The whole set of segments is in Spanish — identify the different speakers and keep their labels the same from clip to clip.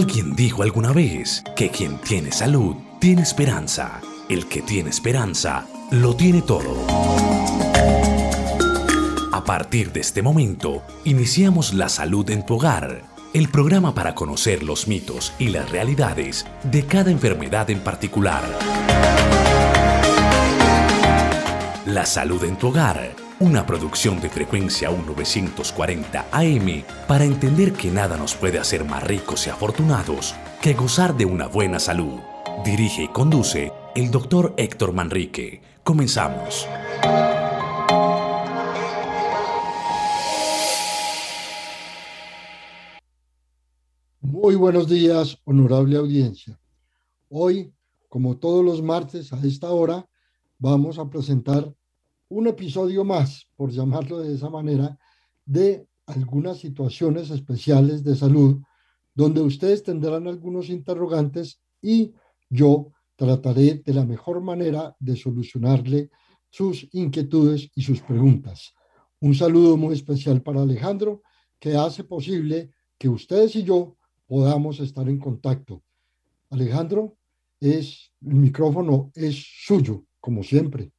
Speaker 1: Alguien dijo alguna vez que quien tiene salud tiene esperanza. El que tiene esperanza lo tiene todo. A partir de este momento, iniciamos La Salud en tu Hogar, el programa para conocer los mitos y las realidades de cada enfermedad en particular. La Salud en tu Hogar, una producción de frecuencia 1940 AM para entender que nada nos puede hacer más ricos y afortunados que gozar de una buena salud. Dirige y conduce el doctor Héctor Manrique. Comenzamos.
Speaker 2: Muy buenos días, honorable audiencia. Hoy, como todos los martes a esta hora, vamos a presentar un episodio más, por llamarlo de esa manera, de algunas situaciones especiales de salud, donde ustedes tendrán algunos interrogantes y yo trataré de la mejor manera de solucionarle sus inquietudes y sus preguntas. Un saludo muy especial para Alejandro, que hace posible que ustedes y yo podamos estar en contacto. Alejandro, es, el micrófono es suyo, como siempre.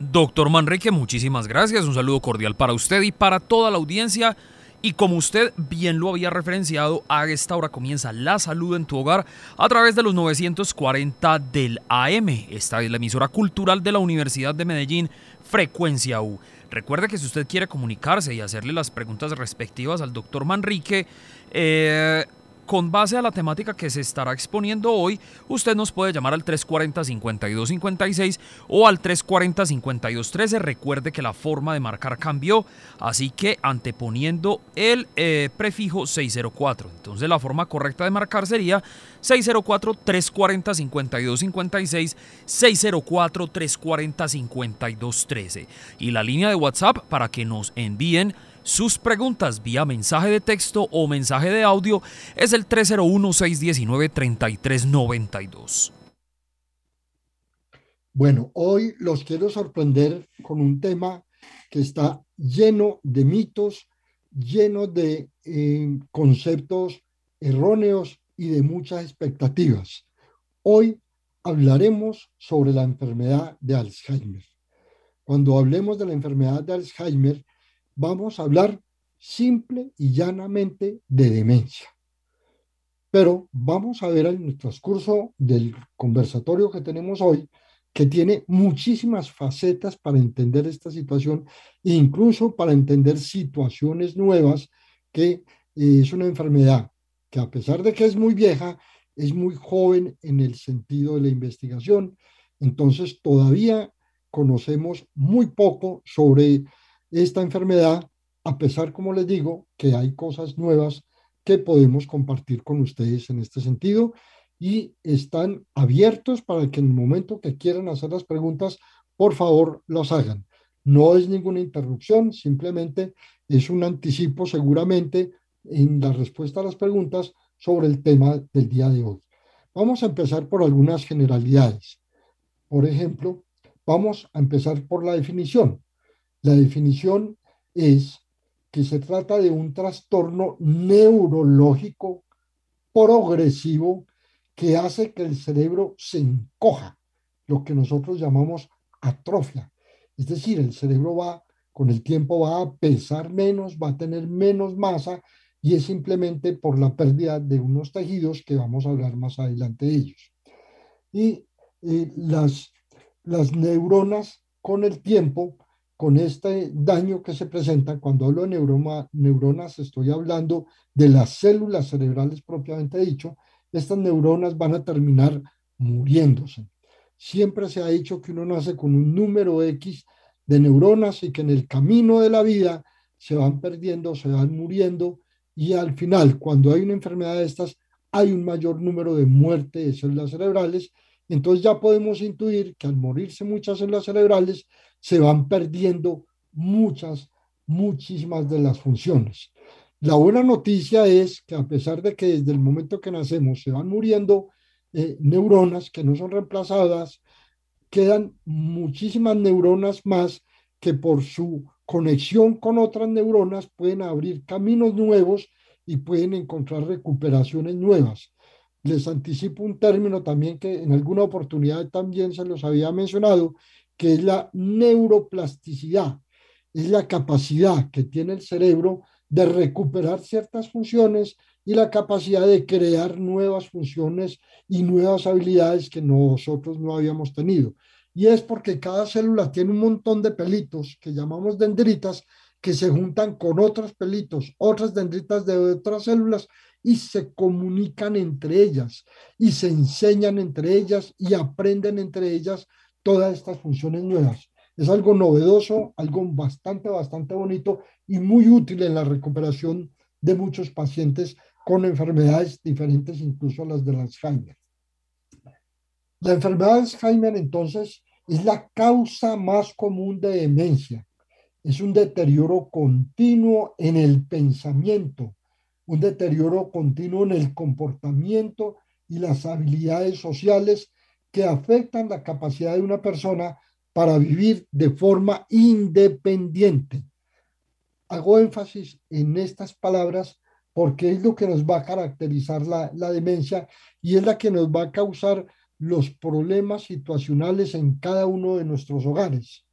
Speaker 3: Doctor Manrique, muchísimas gracias. Un saludo cordial para usted y para toda la audiencia. Y como usted bien lo había referenciado, a esta hora comienza la salud en tu hogar a través de los 940 del AM. Esta es la emisora cultural de la Universidad de Medellín, Frecuencia U. Recuerde que si usted quiere comunicarse y hacerle las preguntas respectivas al doctor Manrique, eh, con base a la temática que se estará exponiendo hoy, usted nos puede llamar al 340-5256 o al 340-5213. Recuerde que la forma de marcar cambió, así que anteponiendo el eh, prefijo 604. Entonces la forma correcta de marcar sería 604-340-5256, 604-340-5213. Y la línea de WhatsApp para que nos envíen sus preguntas vía mensaje de texto o mensaje de audio es el 301-619-3392.
Speaker 2: Bueno, hoy los quiero sorprender con un tema que está lleno de mitos, lleno de eh, conceptos erróneos y de muchas expectativas. Hoy hablaremos sobre la enfermedad de Alzheimer. Cuando hablemos de la enfermedad de Alzheimer, vamos a hablar simple y llanamente de demencia. Pero vamos a ver en el transcurso del conversatorio que tenemos hoy que tiene muchísimas facetas para entender esta situación e incluso para entender situaciones nuevas que eh, es una enfermedad que a pesar de que es muy vieja, es muy joven en el sentido de la investigación. Entonces todavía conocemos muy poco sobre esta enfermedad, a pesar, como les digo, que hay cosas nuevas que podemos compartir con ustedes en este sentido y están abiertos para que en el momento que quieran hacer las preguntas, por favor, los hagan. No es ninguna interrupción, simplemente es un anticipo seguramente en la respuesta a las preguntas sobre el tema del día de hoy. Vamos a empezar por algunas generalidades. Por ejemplo, vamos a empezar por la definición. La definición es que se trata de un trastorno neurológico progresivo que hace que el cerebro se encoja, lo que nosotros llamamos atrofia. Es decir, el cerebro va, con el tiempo va a pesar menos, va a tener menos masa y es simplemente por la pérdida de unos tejidos que vamos a hablar más adelante de ellos. Y eh, las, las neuronas con el tiempo con este daño que se presenta, cuando hablo de neuronas, estoy hablando de las células cerebrales propiamente dicho, estas neuronas van a terminar muriéndose. Siempre se ha dicho que uno nace con un número X de neuronas y que en el camino de la vida se van perdiendo, se van muriendo y al final, cuando hay una enfermedad de estas, hay un mayor número de muerte de células cerebrales. Entonces ya podemos intuir que al morirse muchas células cerebrales, se van perdiendo muchas, muchísimas de las funciones. La buena noticia es que a pesar de que desde el momento que nacemos se van muriendo eh, neuronas que no son reemplazadas, quedan muchísimas neuronas más que por su conexión con otras neuronas pueden abrir caminos nuevos y pueden encontrar recuperaciones nuevas. Les anticipo un término también que en alguna oportunidad también se los había mencionado, que es la neuroplasticidad. Es la capacidad que tiene el cerebro de recuperar ciertas funciones y la capacidad de crear nuevas funciones y nuevas habilidades que nosotros no habíamos tenido. Y es porque cada célula tiene un montón de pelitos que llamamos dendritas que se juntan con otros pelitos, otras dendritas de otras células y se comunican entre ellas y se enseñan entre ellas y aprenden entre ellas todas estas funciones nuevas. Es algo novedoso, algo bastante, bastante bonito y muy útil en la recuperación de muchos pacientes con enfermedades diferentes, incluso las de Alzheimer. La enfermedad de Alzheimer, entonces, es la causa más común de demencia. Es un deterioro continuo en el pensamiento, un deterioro continuo en el comportamiento y las habilidades sociales que afectan la capacidad de una persona para vivir de forma independiente. Hago énfasis en estas palabras porque es lo que nos va a caracterizar la, la demencia y es la que nos va a causar los problemas situacionales en cada uno de nuestros hogares.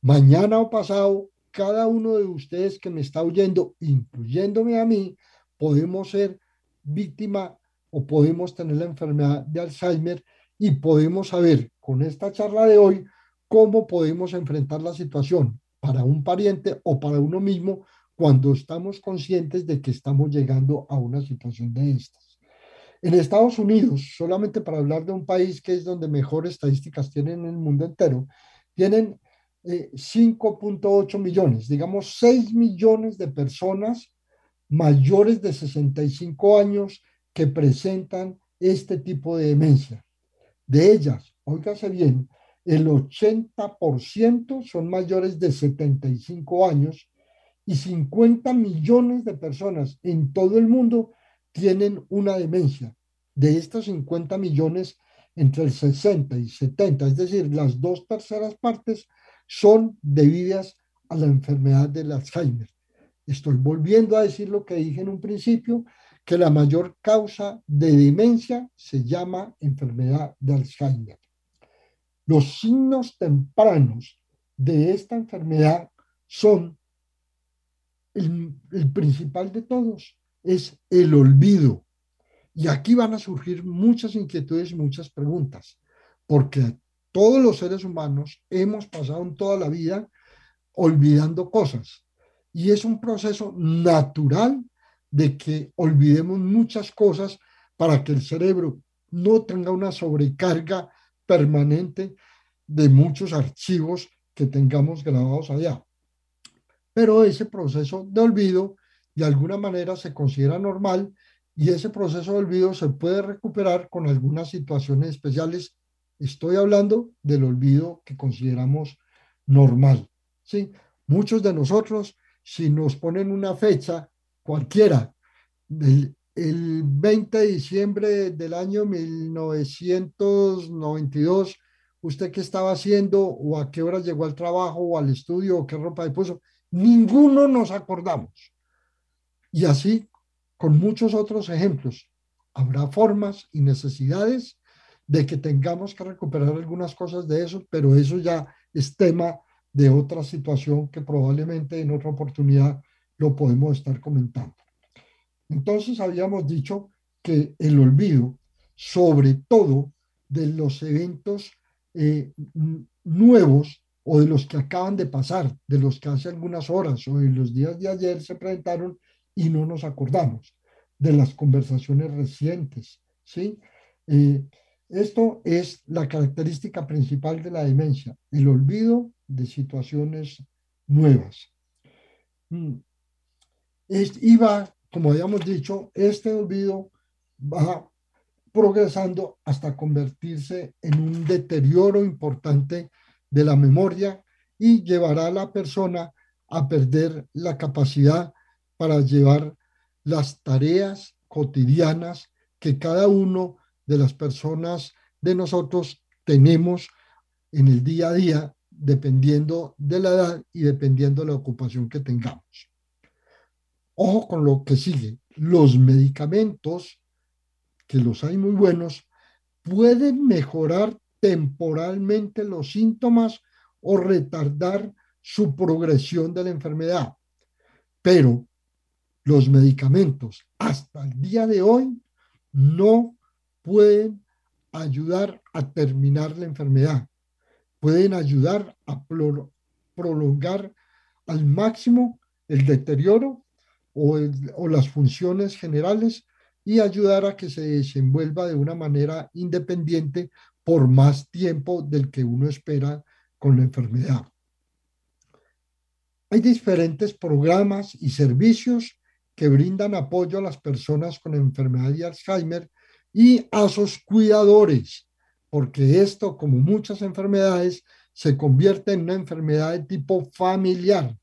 Speaker 2: Mañana o pasado, cada uno de ustedes que me está oyendo, incluyéndome a mí, podemos ser víctima o podemos tener la enfermedad de Alzheimer y podemos saber con esta charla de hoy cómo podemos enfrentar la situación para un pariente o para uno mismo cuando estamos conscientes de que estamos llegando a una situación de estas. En Estados Unidos, solamente para hablar de un país que es donde mejores estadísticas tienen en el mundo entero, tienen 5.8 eh, millones, digamos 6 millones de personas mayores de 65 años que presentan este tipo de demencia. De ellas, óigase bien, el 80% son mayores de 75 años y 50 millones de personas en todo el mundo tienen una demencia. De estos 50 millones, entre el 60 y 70, es decir, las dos terceras partes son debidas a la enfermedad del Alzheimer. Estoy volviendo a decir lo que dije en un principio, que la mayor causa de demencia se llama enfermedad de Alzheimer. Los signos tempranos de esta enfermedad son el, principal de todos, es el olvido. Y aquí van a surgir muchas inquietudes y muchas preguntas, porque todos los seres humanos hemos pasado toda la vida olvidando cosas. Y es un proceso natural de que olvidemos muchas cosas para que el cerebro no tenga una sobrecarga permanente de muchos archivos que tengamos grabados allá. Pero ese proceso de olvido de alguna manera se considera normal y ese proceso de olvido se puede recuperar con algunas situaciones especiales. Estoy hablando del olvido que consideramos normal. ¿sí? Muchos de nosotros, si nos ponen una fecha cualquiera, del, el 20 de diciembre del año 1992, ¿usted qué estaba haciendo o a qué hora llegó al trabajo o al estudio o qué ropa de puso? Ninguno nos acordamos. Y así con muchos otros ejemplos. Habrá formas y necesidades de que tengamos que recuperar algunas cosas de eso, pero eso ya es tema de otra situación que probablemente en otra oportunidad lo podemos estar comentando. Entonces habíamos dicho que el olvido, sobre todo de los eventos eh, nuevos o de los que acaban de pasar, de los que hace algunas horas o en los días de ayer se presentaron y no nos acordamos, de las conversaciones recientes, ¿sí? Eh, esto es la característica principal de la demencia, el olvido de situaciones nuevas. Mm. Es, iba como habíamos dicho, este olvido va progresando hasta convertirse en un deterioro importante de la memoria y llevará a la persona a perder la capacidad para llevar las tareas cotidianas que cada uno de las personas de nosotros tenemos en el día a día, dependiendo de la edad y dependiendo de la ocupación que tengamos. Ojo con lo que sigue, los medicamentos, que los hay muy buenos, pueden mejorar temporalmente los síntomas o retardar su progresión de la enfermedad. Pero los medicamentos hasta el día de hoy no pueden ayudar a terminar la enfermedad. Pueden ayudar a prolongar al máximo el deterioro o, las funciones generales y ayudar a que se desenvuelva de una manera independiente por más tiempo del que uno espera con la enfermedad. Hay diferentes programas y servicios que brindan apoyo a las personas con enfermedad de Alzheimer y a sus cuidadores, porque esto, como muchas enfermedades, se convierte en una enfermedad de tipo familiar.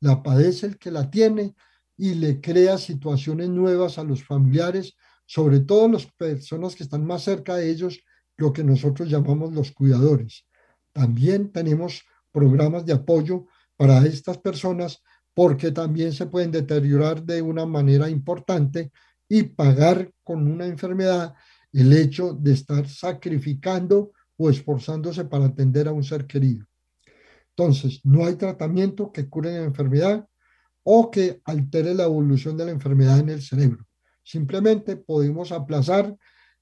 Speaker 2: La padece el que la tiene y le crea situaciones nuevas a los familiares, sobre todo las personas que están más cerca de ellos, lo que nosotros llamamos los cuidadores. También tenemos programas de apoyo para estas personas porque también se pueden deteriorar de una manera importante y pagar con una enfermedad el hecho de estar sacrificando o esforzándose para atender a un ser querido. Entonces, no hay tratamiento que cure la enfermedad o que altere la evolución de la enfermedad en el cerebro. Simplemente podemos aplazar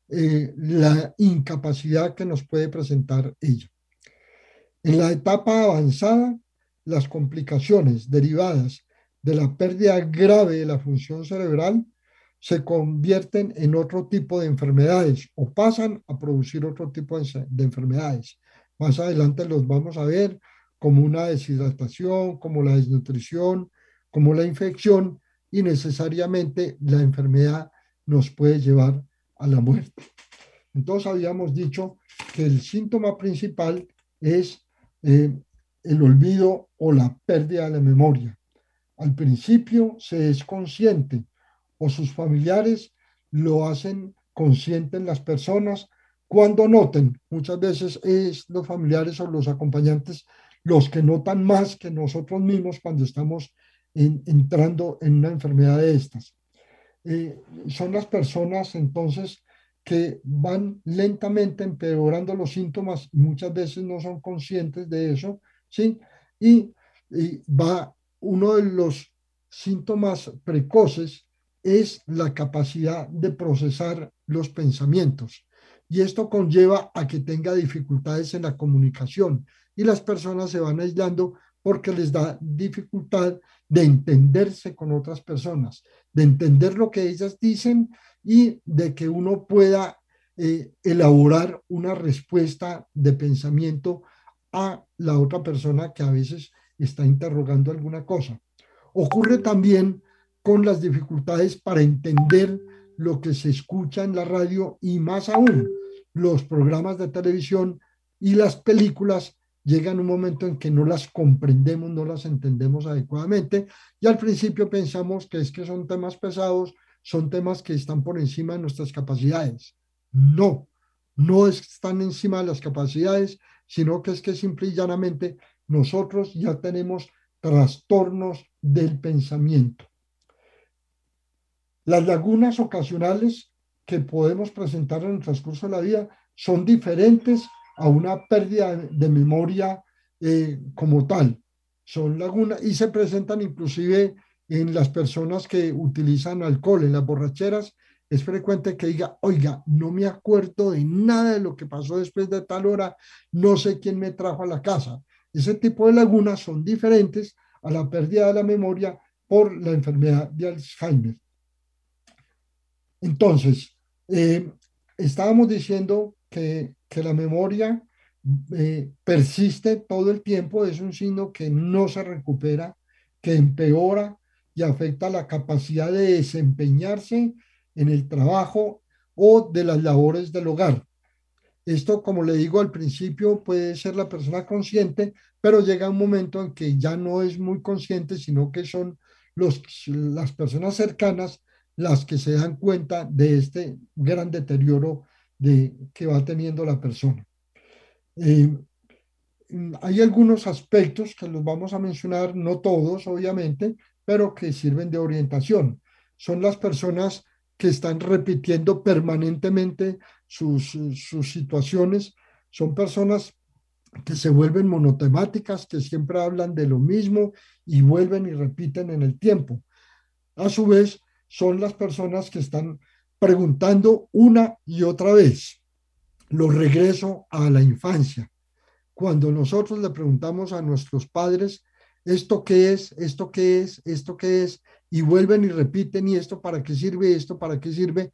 Speaker 2: eh, la incapacidad que nos puede presentar ella. En la etapa avanzada, las complicaciones derivadas de la pérdida grave de la función cerebral se convierten en otro tipo de enfermedades o pasan a producir otro tipo de, enfermedades. Más adelante los vamos a ver como una deshidratación, como la desnutrición, como la infección y necesariamente la enfermedad nos puede llevar a la muerte. Entonces habíamos dicho que el síntoma principal es eh, el olvido o la pérdida de la memoria. Al principio se es consciente o sus familiares lo hacen consciente en las personas cuando noten, muchas veces es los familiares o los acompañantes los que notan más que nosotros mismos cuando estamos entrando en una enfermedad de estas. Eh, son las personas entonces que van lentamente empeorando los síntomas muchas veces no son conscientes de eso, ¿sí? Y va uno de los síntomas precoces es la capacidad de procesar los pensamientos. Y esto conlleva a que tenga dificultades en la comunicación y las personas se van aislando porque les da dificultad de entenderse con otras personas, de entender lo que ellas dicen y de que uno pueda eh, elaborar una respuesta de pensamiento a la otra persona que a veces está interrogando alguna cosa. Ocurre también con las dificultades para entender lo que se escucha en la radio y más aún los programas de televisión y las películas llegan un momento en que no las comprendemos, no las entendemos adecuadamente y al principio pensamos que es que son temas pesados, son temas que están por encima de nuestras capacidades. No, no están encima de las capacidades, sino que es que simple y llanamente nosotros ya tenemos trastornos del pensamiento. Las lagunas ocasionales que podemos presentar en el transcurso de la vida son diferentes a una pérdida de memoria eh, como tal. Son lagunas y se presentan inclusive en las personas que utilizan alcohol, en las borracheras. Es frecuente que diga, oiga, no me acuerdo de nada de lo que pasó después de tal hora, no sé quién me trajo a la casa. Ese tipo de lagunas son diferentes a la pérdida de la memoria por la enfermedad de Alzheimer. Entonces, eh, estábamos diciendo que, la memoria eh, persiste todo el tiempo, es un signo que no se recupera, que empeora y afecta la capacidad de desempeñarse en el trabajo o de las labores del hogar. Esto, como le digo al principio, puede ser la persona consciente, pero llega un momento en que ya no es muy consciente, sino que son los, las personas cercanas las que se dan cuenta de este gran deterioro de, que va teniendo la persona. Eh, hay algunos aspectos que los vamos a mencionar, no todos, obviamente, pero que sirven de orientación. son las personas que están repitiendo permanentemente sus, sus situaciones, son personas que se vuelven monotemáticas, que siempre hablan de lo mismo y vuelven y repiten en el tiempo. A su vez, son las personas que están preguntando una y otra vez. Lo regreso a la infancia. Cuando nosotros le preguntamos a nuestros padres, ¿esto qué es? ¿Esto qué es? ¿Esto qué es? Y vuelven y repiten, ¿y esto para qué sirve? ¿Esto para qué sirve?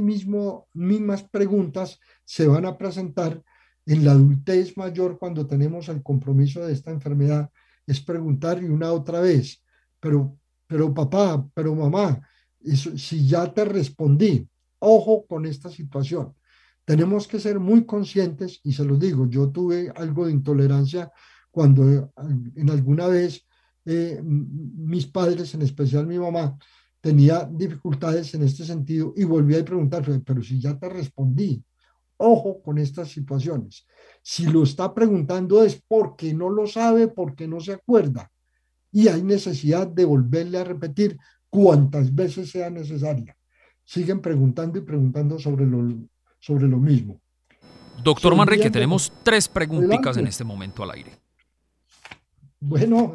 Speaker 2: Mismo, mismas preguntas se van a presentar en la adultez mayor cuando tenemos el compromiso de esta enfermedad. Es preguntar y una otra vez, pero, pero papá, pero mamá, si ya te respondí, ojo con esta situación. Tenemos que ser muy conscientes y se los digo, yo tuve algo de intolerancia cuando en alguna vez eh, mis padres, en especial mi mamá, tenía dificultades en este sentido y volví a preguntar, pero si ya te respondí, ojo con estas situaciones. Si lo está preguntando es porque no lo sabe, porque no se acuerda y hay necesidad de volverle a repetir cuantas veces sea necesaria. Siguen preguntando y preguntando sobre lo, sobre lo mismo.
Speaker 3: Doctor Manrique, tenemos tres preguntitas en este momento al aire.
Speaker 2: Bueno,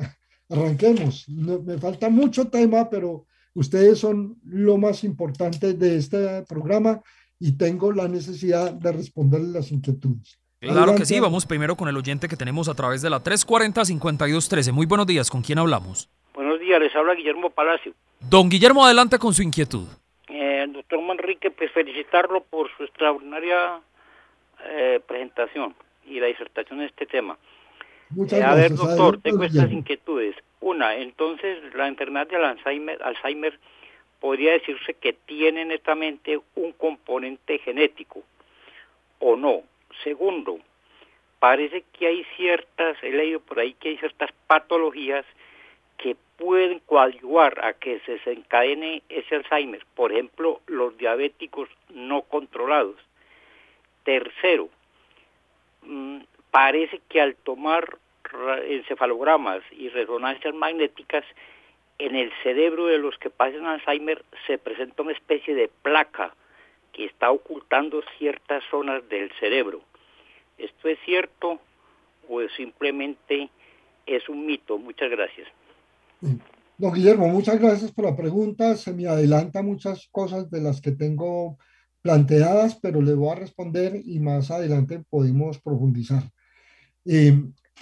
Speaker 2: arranquemos. me falta mucho tema, pero ustedes son lo más importante de este programa y tengo la necesidad de responderles las inquietudes.
Speaker 3: Claro que sí, vamos primero con el oyente que tenemos a través de la 340-5213. Muy buenos días, ¿con quién hablamos?
Speaker 4: Buenos días, les habla Guillermo Palacio.
Speaker 3: Don Guillermo, adelante con su inquietud.
Speaker 4: Eh, doctor Manrique, pues felicitarlo por su extraordinaria eh, presentación y la disertación de este tema.
Speaker 2: Muchas gracias. A
Speaker 4: ver, doctor, tengo estas inquietudes. Una, entonces, la enfermedad del Alzheimer, Alzheimer podría decirse que tiene netamente un componente genético o no. Segundo, parece que hay ciertas, he leído por ahí que hay ciertas patologías que pueden coadyuvar a que se desencadene ese Alzheimer, por ejemplo, los diabéticos no controlados. Tercero, mm, parece que al tomar encefalogramas y resonancias magnéticas en el cerebro de los que pasan Alzheimer se presenta una especie de placa que está ocultando ciertas zonas del cerebro. ¿Esto es cierto o simplemente es un mito? Muchas gracias.
Speaker 2: Don Guillermo, muchas gracias por la pregunta. Se me adelanta muchas cosas de las que tengo planteadas, pero le voy a responder y más adelante podemos profundizar. Eh,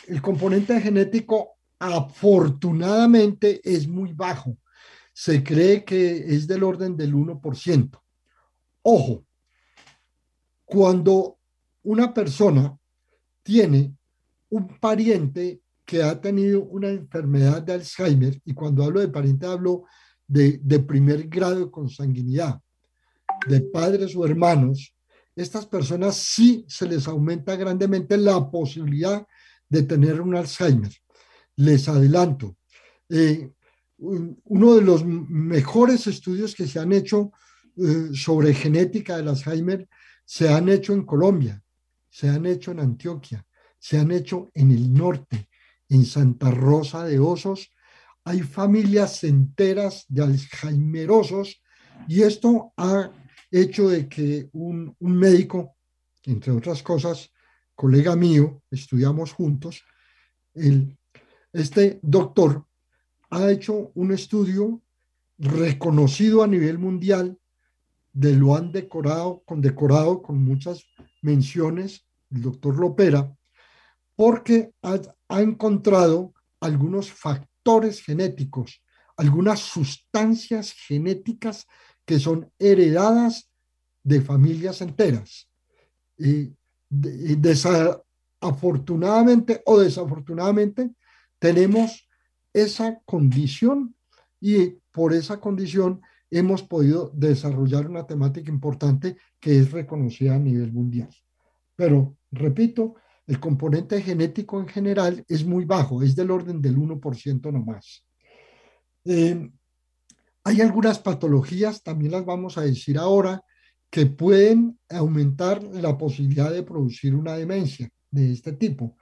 Speaker 2: el componente genético afortunadamente es muy bajo. Se cree que es del orden del 1%. Ojo, cuando una persona tiene un pariente que ha tenido una enfermedad de Alzheimer, y cuando hablo de pariente hablo de, primer grado de consanguinidad, de padres o hermanos, estas personas sí se les aumenta grandemente la posibilidad de tener un Alzheimer les adelanto. Eh, uno de los mejores estudios que se han hecho eh, sobre genética del Alzheimer se han hecho en Colombia, se han hecho en Antioquia, se han hecho en el norte, en Santa Rosa de Osos. Hay familias enteras de Alzheimerosos y esto ha hecho de que un, médico, entre otras cosas, colega mío, estudiamos juntos, el este doctor ha hecho un estudio reconocido a nivel mundial, de lo han decorado, condecorado con muchas menciones, el doctor Lopera, porque ha, ha encontrado algunos factores genéticos, algunas sustancias genéticas que son heredadas de familias enteras. Y desafortunadamente o desafortunadamente, tenemos esa condición y por esa condición hemos podido desarrollar una temática importante que es reconocida a nivel mundial. Pero, repito, el componente genético en general es muy bajo, es del orden del 1% nomás. Eh, hay algunas patologías, también las vamos a decir ahora, que pueden aumentar la posibilidad de producir una demencia de este tipo.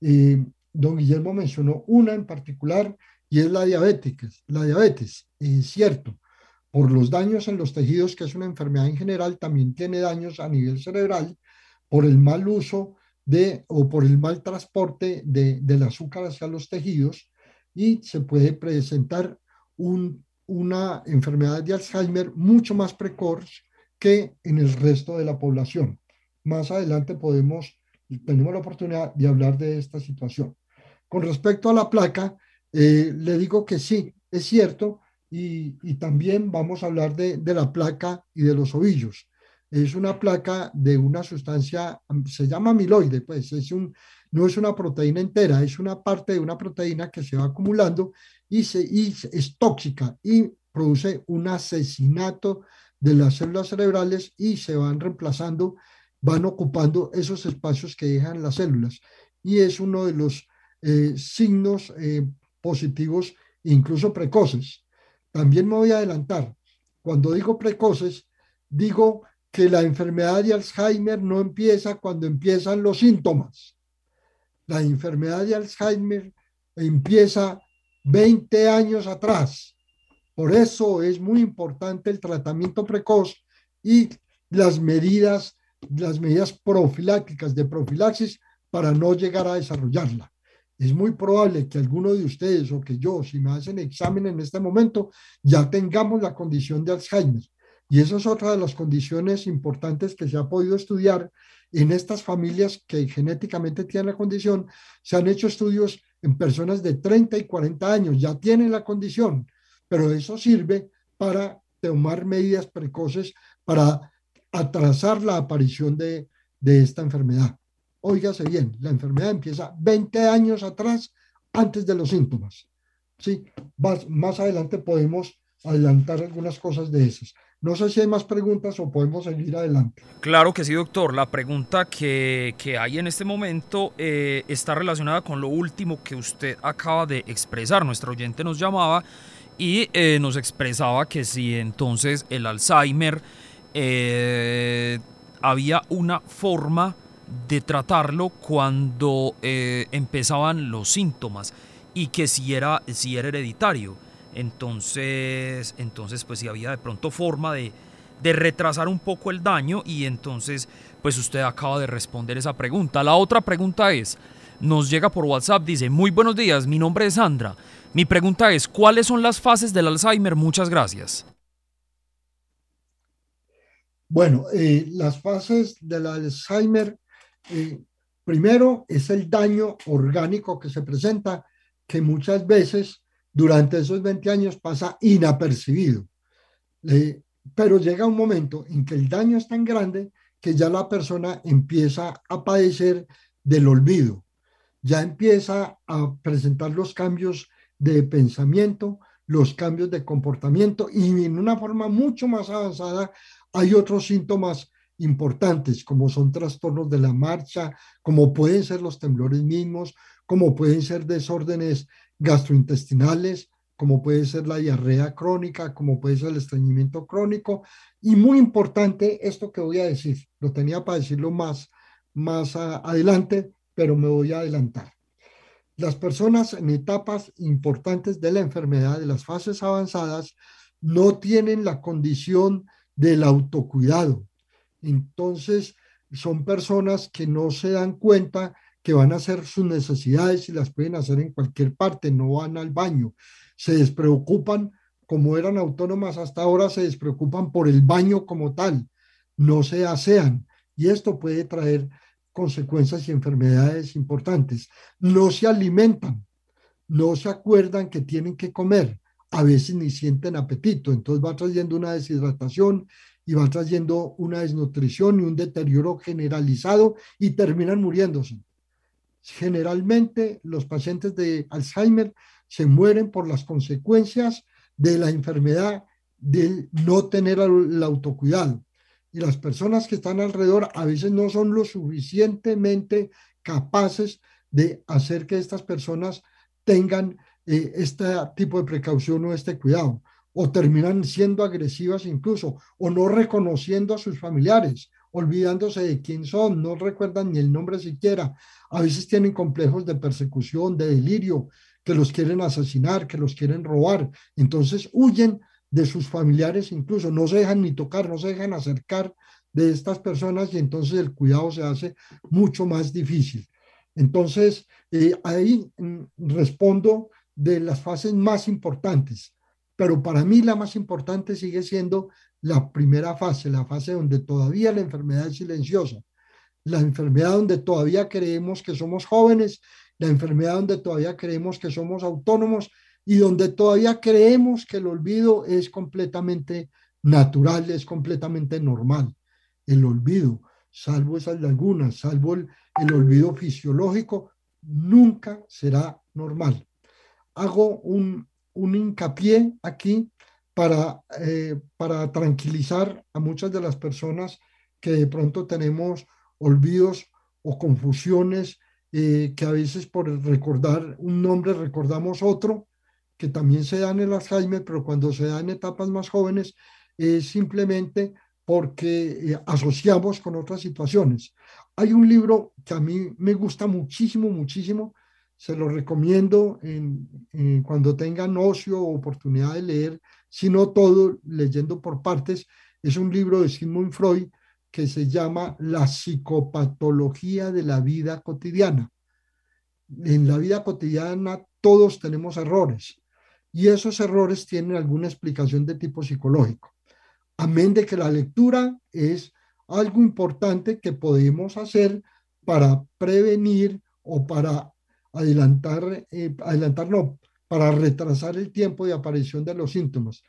Speaker 2: Eh, don Guillermo mencionó una en particular y es la diabetes. La diabetes, es cierto. Por los daños en los tejidos, que es una enfermedad en general, también tiene daños a nivel cerebral por el mal uso de o por el mal transporte de, del azúcar hacia los tejidos y se puede presentar un, una enfermedad de Alzheimer mucho más precoz que en el resto de la población. Más adelante podemos, tenemos la oportunidad de hablar de esta situación. Con respecto a la placa, eh, le digo que sí, es cierto, y, también vamos a hablar de, la placa y de los ovillos. Es una placa de una sustancia, se llama amiloide, pues es un, no es una proteína entera, es una parte de una proteína que se va acumulando y, se, y es tóxica y produce un asesinato de las células cerebrales y se van reemplazando, van ocupando esos espacios que dejan las células. Y es uno de los eh, signos eh, positivos, incluso precoces. También me voy a adelantar. Cuando digo precoces, digo que la enfermedad de Alzheimer no empieza cuando empiezan los síntomas. La enfermedad de Alzheimer empieza 20 años atrás. Por eso es muy importante el tratamiento precoz y las medidas, las medidas profilácticas de profilaxis para no llegar a desarrollarla es muy probable que alguno de ustedes o que yo, si me hacen examen en este momento, ya tengamos la condición de Alzheimer. Y esa es otra de las condiciones importantes que se ha podido estudiar en estas familias que genéticamente tienen la condición. Se han hecho estudios en personas de 30 y 40 años, ya tienen la condición, pero eso sirve para tomar medidas precoces para atrasar la aparición de, de esta enfermedad. Óigase bien, la enfermedad empieza 20 años atrás, antes de los síntomas. ¿sí? Más, más adelante podemos adelantar algunas cosas de esas. No sé si hay más preguntas o podemos seguir adelante.
Speaker 3: Claro que sí, doctor. La pregunta que, que hay en este momento eh, está relacionada con lo último que usted acaba de expresar. Nuestro oyente nos llamaba y eh, nos expresaba que si entonces el Alzheimer eh, había una forma de tratarlo cuando eh, empezaban los síntomas y que si era, si era hereditario. Entonces, entonces, pues si había de pronto forma de, de retrasar un poco el daño y entonces, pues usted acaba de responder esa pregunta. La otra pregunta es, nos llega por WhatsApp, dice, muy buenos días, mi nombre es Sandra. Mi pregunta es, ¿cuáles son las fases del Alzheimer? Muchas gracias.
Speaker 2: Bueno, eh, las fases del Alzheimer eh, primero es el daño orgánico que se presenta, que muchas veces durante esos 20 años pasa inapercibido. pero llega un momento en que el daño es tan grande que ya la persona empieza a padecer del olvido, ya empieza a presentar los cambios de pensamiento, los cambios de comportamiento y en una forma mucho más avanzada hay otros síntomas importantes, como son trastornos de la marcha, como pueden ser los temblores mismos, como pueden ser desórdenes gastrointestinales, como puede ser la diarrea crónica, como puede ser el estreñimiento crónico. Y muy importante esto que voy a decir, lo tenía para decirlo más, más adelante, pero me voy a adelantar. Las personas en etapas importantes de la enfermedad, de las fases avanzadas, no tienen la condición del autocuidado, entonces, son personas que no se dan cuenta que van a hacer sus necesidades y las pueden hacer en cualquier parte, no van al baño. Se despreocupan, como eran autónomas hasta ahora, se despreocupan por el baño como tal, no se asean. Y esto puede traer consecuencias y enfermedades importantes. No se alimentan, no se acuerdan que tienen que comer, a veces ni sienten apetito, entonces va trayendo una deshidratación y va trayendo una desnutrición y un deterioro generalizado y terminan muriéndose. Generalmente los pacientes de Alzheimer se mueren por las consecuencias de la enfermedad de no tener el autocuidado. Y las personas que están alrededor a veces no son lo suficientemente capaces de hacer que estas personas tengan eh, este tipo de precaución o este cuidado o terminan siendo agresivas incluso, o no reconociendo a sus familiares, olvidándose de quién son, no recuerdan ni el nombre siquiera. A veces tienen complejos de persecución, de delirio, que los quieren asesinar, que los quieren robar. Entonces huyen de sus familiares incluso, no se dejan ni tocar, no se dejan acercar de estas personas y entonces el cuidado se hace mucho más difícil. Entonces, eh, ahí mm, respondo de las fases más importantes, pero para mí la más importante sigue siendo la primera fase, la fase donde todavía la enfermedad es silenciosa, la enfermedad donde todavía creemos que somos jóvenes, la enfermedad donde todavía creemos que somos autónomos y donde todavía creemos que el olvido es completamente natural, es completamente normal. El olvido, salvo esas lagunas, salvo el, olvido fisiológico, nunca será normal. Hago un, hincapié aquí para, eh, para tranquilizar a muchas de las personas que de pronto tenemos olvidos o confusiones, eh, que a veces por recordar un nombre recordamos otro, que también se da en el Alzheimer, pero cuando se da en etapas más jóvenes es simplemente porque eh, asociamos con otras situaciones. Hay un libro que a mí me gusta muchísimo, muchísimo, se lo recomiendo en, cuando tengan ocio o oportunidad de leer, si no todo, leyendo por partes, es un libro de Sigmund Freud que se llama La psicopatología de la vida cotidiana. En la vida cotidiana todos tenemos errores y esos errores tienen alguna explicación de tipo psicológico. Amén de que la lectura es algo importante que podemos hacer para prevenir o para adelantar, eh, adelantar no, para retrasar el tiempo de aparición de los síntomas.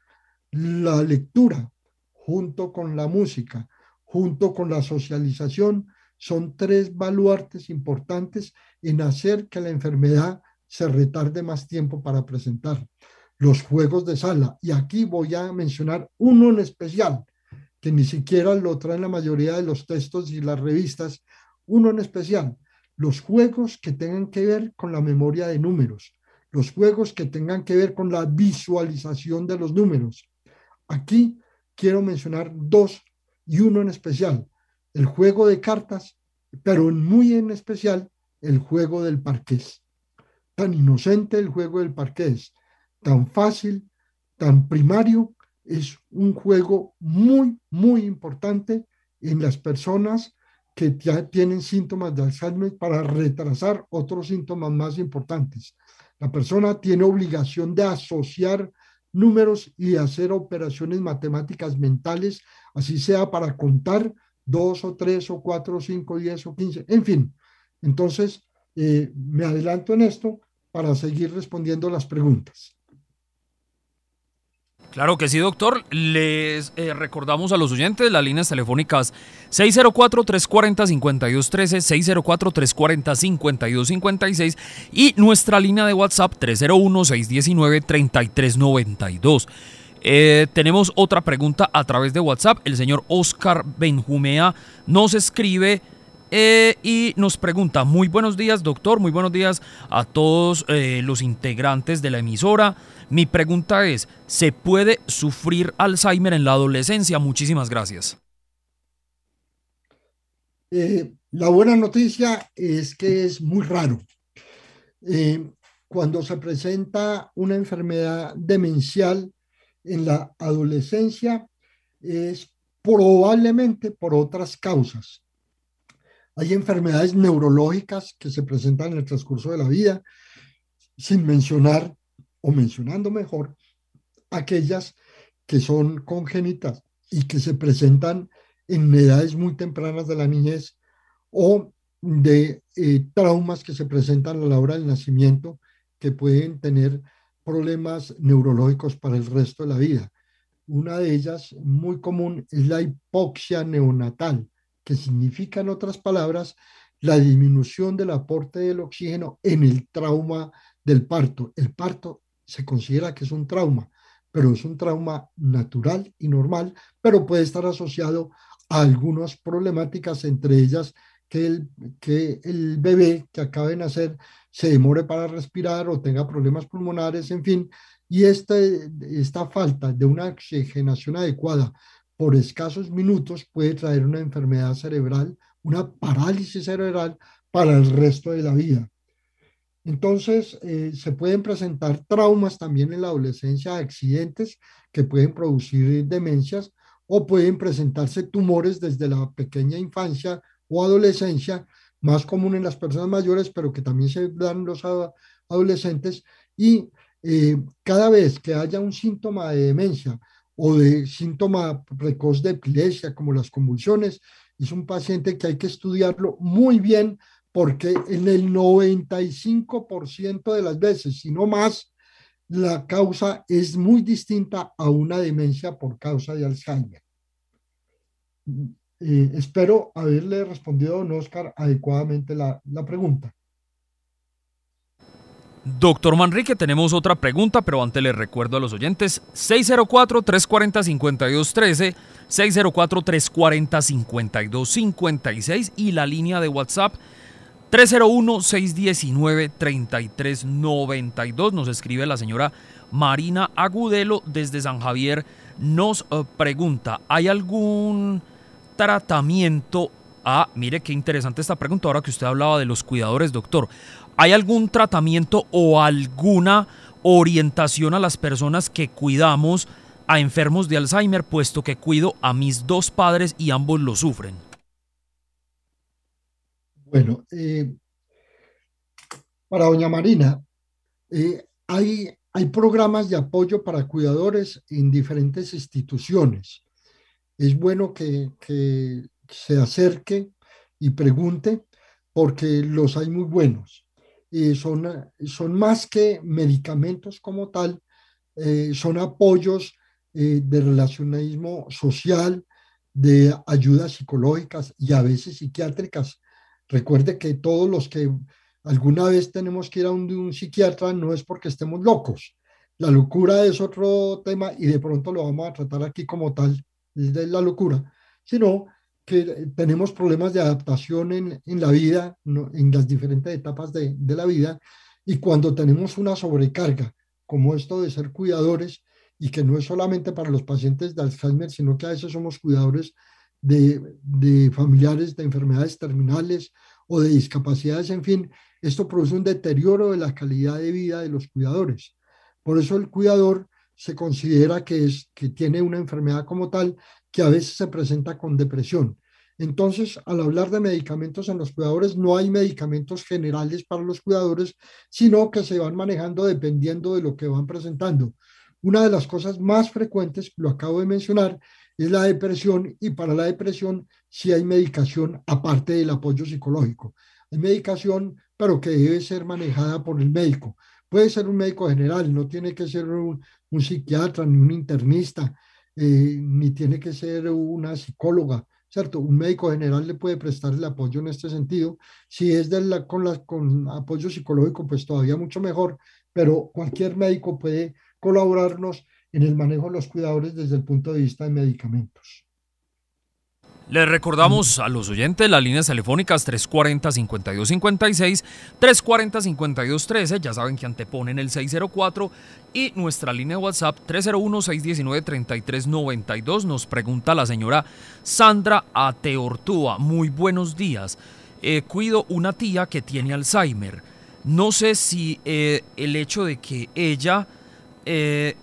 Speaker 2: La lectura junto con la música, junto con la socialización, son tres baluartes importantes en hacer que la enfermedad se retarde más tiempo para presentar. Los juegos de sala. Y aquí voy a mencionar uno en especial, que ni siquiera lo traen la mayoría de los textos y las revistas. Uno en especial, los juegos que tengan que ver con la memoria de números, los juegos que tengan que ver con la visualización de los números. Aquí quiero mencionar dos y uno en especial, el juego de cartas, pero muy en especial el juego del parqués. Tan inocente el juego del parqués, tan fácil, tan primario, es un juego muy, muy importante en las personas que ya tienen síntomas de Alzheimer para retrasar otros síntomas más importantes. La persona tiene obligación de asociar números y hacer operaciones matemáticas mentales, así sea para contar dos o tres o cuatro o cinco, diez o quince, en fin. Entonces, eh, me adelanto en esto para seguir respondiendo las preguntas.
Speaker 3: Claro que sí, doctor. Les eh, recordamos a los oyentes las líneas telefónicas 604-340-5213, 604-340-5256 y nuestra línea de WhatsApp 301-619-3392. Eh, tenemos otra pregunta a través de WhatsApp. El señor Oscar Benjumea nos escribe eh, y nos pregunta, muy buenos días doctor, muy buenos días a todos los integrantes de la emisora. Mi pregunta es, ¿se puede sufrir Alzheimer en la adolescencia? Muchísimas gracias.
Speaker 2: Eh, la buena noticia es que es muy raro. Eh, cuando se presenta una enfermedad demencial en la adolescencia, es probablemente por otras causas. Hay enfermedades neurológicas que se presentan en el transcurso de la vida, sin mencionar o mencionando mejor, aquellas que son congénitas y que se presentan en edades muy tempranas de la niñez o de eh, traumas que se presentan a la hora del nacimiento que pueden tener problemas neurológicos para el resto de la vida. Una de ellas muy común es la hipoxia neonatal, significa en otras palabras la disminución del aporte del oxígeno en el trauma del parto. El parto se considera que es un trauma, pero es un trauma natural y normal, pero puede estar asociado a algunas problemáticas, entre ellas que el, que el bebé que acabe de nacer se demore para respirar o tenga problemas pulmonares, en fin, y este, esta falta de una oxigenación adecuada por escasos minutos puede traer una enfermedad cerebral, una parálisis cerebral para el resto de la vida. Entonces, eh, se pueden presentar traumas también en la adolescencia, accidentes que pueden producir demencias o pueden presentarse tumores desde la pequeña infancia o adolescencia, más común en las personas mayores, pero que también se dan los adolescentes. Y eh, cada vez que haya un síntoma de demencia o de síntoma precoz de epilepsia, como las convulsiones, es un paciente que hay que estudiarlo muy bien porque en el 95% de las veces, si no más, la causa es muy distinta a una demencia por causa de Alzheimer. Eh, espero haberle respondido don Oscar adecuadamente la, la pregunta.
Speaker 3: Doctor Manrique, tenemos otra pregunta, pero antes le recuerdo a los oyentes 604-340-5213, 604-340-5256 y la línea de WhatsApp 301-619-3392. Nos escribe la señora Marina Agudelo desde San Javier. Nos eh, pregunta, ¿hay algún tratamiento? Ah, mire qué interesante esta pregunta ahora que usted hablaba de los cuidadores, doctor. ¿Hay algún tratamiento o alguna orientación a las personas que cuidamos a enfermos de Alzheimer, puesto que cuido a mis dos padres y ambos lo sufren?
Speaker 2: Bueno, eh, para doña Marina, eh, hay, hay programas de apoyo para cuidadores en diferentes instituciones. Es bueno que, que se acerque y pregunte porque los hay muy buenos. Y son, son más que medicamentos como tal, eh, son apoyos de relacionismo social, de ayudas psicológicas y a veces psiquiátricas Recuerde que todos los que alguna vez tenemos que ir a un, psiquiatra no es porque estemos locos. La locura es otro tema y de pronto lo vamos a tratar aquí como tal, de la locura, sino tenemos problemas de adaptación en, en la vida, en las diferentes etapas de, de, la vida, y cuando tenemos una sobrecarga, como esto de ser cuidadores, y que no es solamente para los pacientes de Alzheimer, sino que a veces somos cuidadores de, familiares de enfermedades terminales o de discapacidades, en fin, esto produce un deterioro de la calidad de vida de los cuidadores. Por eso el cuidador se considera que, es, que tiene una enfermedad como tal que a veces se presenta con depresión. Entonces, al hablar de medicamentos en los cuidadores, no hay medicamentos generales para los cuidadores, sino que se van manejando dependiendo de lo que van presentando. Una de las cosas más frecuentes, lo acabo de mencionar, es la depresión y para la depresión sí hay medicación aparte del apoyo psicológico. Hay medicación, pero que debe ser manejada por el médico. Puede ser un médico general, no tiene que ser un, psiquiatra ni un internista, eh, ni tiene que ser una psicóloga, ¿cierto? Un médico general le puede prestar el apoyo en este sentido. Si es de con apoyo psicológico, pues todavía mucho mejor, pero cualquier médico puede colaborarnos en el manejo de los cuidadores desde el punto de vista de medicamentos.
Speaker 3: Les recordamos a los oyentes las líneas telefónicas 340-5256, 340-5213, ya saben que anteponen el 604 y nuestra línea de WhatsApp 301-619-3392. Nos pregunta la señora Sandra Ateortúa. Muy buenos días. Eh, cuido una tía que tiene Alzheimer. No sé si eh, el hecho de que ella eh,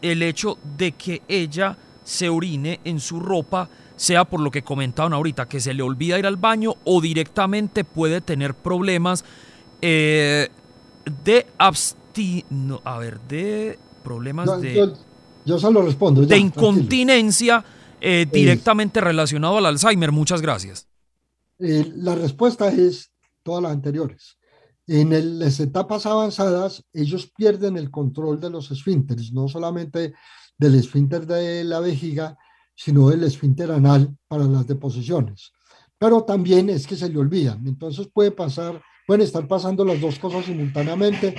Speaker 3: el hecho de que ella se orine en su ropa, sea por lo que comentaban ahorita, que se le olvida ir al baño o directamente puede tener problemas eh, de absti a ver, de problemas de...
Speaker 2: Yo, solo respondo.
Speaker 3: de incontinencia eh, directamente relacionado al Alzheimer. Muchas gracias.
Speaker 2: Eh, la respuesta es todas las anteriores. En las etapas avanzadas, ellos pierden el control de los esfínteres, no solamente del esfínter de la vejiga, sino del esfínter anal para las deposiciones. Pero también es que se le olvidan. Entonces puede pasar, pueden estar pasando las dos cosas simultáneamente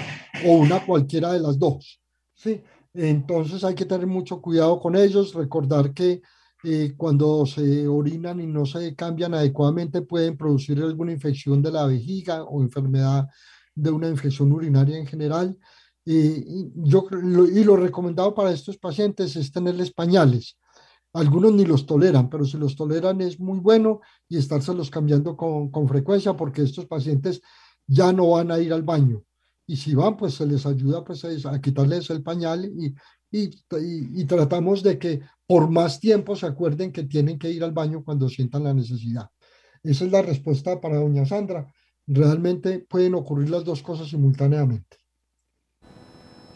Speaker 2: o una cualquiera de las dos. ¿sí? Entonces hay que tener mucho cuidado con ellos, recordar que eh, cuando se orinan y no se cambian adecuadamente pueden producir alguna infección de la vejiga o enfermedad de una infección urinaria en general. y, yo, y lo recomendado para estos pacientes es tenerles pañales. Algunos ni los toleran, pero si los toleran es muy bueno y estárselos cambiando con, con frecuencia porque estos pacientes ya no van a ir al baño. Y si van, pues se les ayuda pues, a quitarles el pañal y, y, y, tratamos de que por más tiempo se acuerden que tienen que ir al baño cuando sientan la necesidad. Esa es la respuesta para doña Sandra. Realmente pueden ocurrir las dos cosas simultáneamente.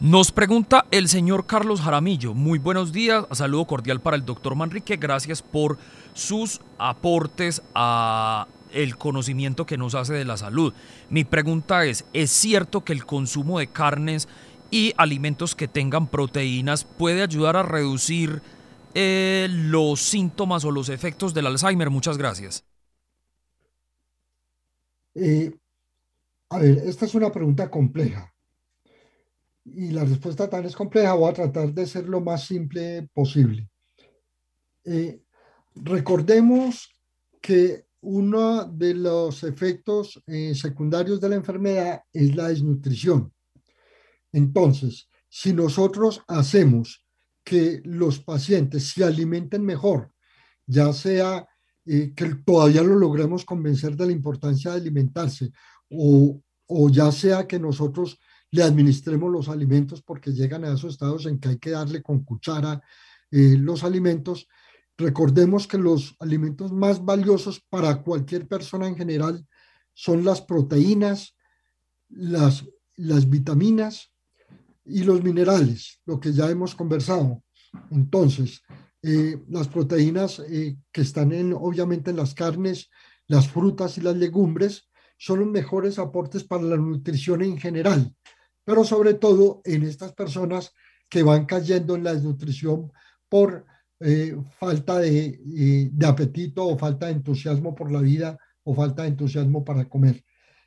Speaker 3: Nos pregunta el señor Carlos Jaramillo. Muy buenos días. Saludo cordial para el doctor Manrique. Gracias por sus aportes a el conocimiento que nos hace de la salud. Mi pregunta es, ¿es cierto que el consumo de carnes y alimentos que tengan proteínas puede ayudar a reducir eh, los síntomas o los efectos del Alzheimer? Muchas gracias.
Speaker 2: Eh, a ver, esta es una pregunta compleja. Y la respuesta tan es compleja, voy a tratar de ser lo más simple posible. Eh, recordemos que uno de los efectos secundarios de la enfermedad es la desnutrición. Entonces, si nosotros hacemos que los pacientes se alimenten mejor, ya sea eh, que todavía lo logremos convencer de la importancia de alimentarse o, ya sea que nosotros le administremos los alimentos porque llegan a esos estados en que hay que darle con cuchara eh, los alimentos, recordemos que los alimentos más valiosos para cualquier persona en general son las proteínas, las, las vitaminas y los minerales, lo que ya hemos conversado. Entonces, eh, las proteínas eh, que están en, obviamente en las carnes, las frutas y las legumbres son los mejores aportes para la nutrición en general, pero sobre todo en estas personas que van cayendo en la desnutrición por eh, falta de, de apetito o falta de entusiasmo por la vida o falta de entusiasmo para comer.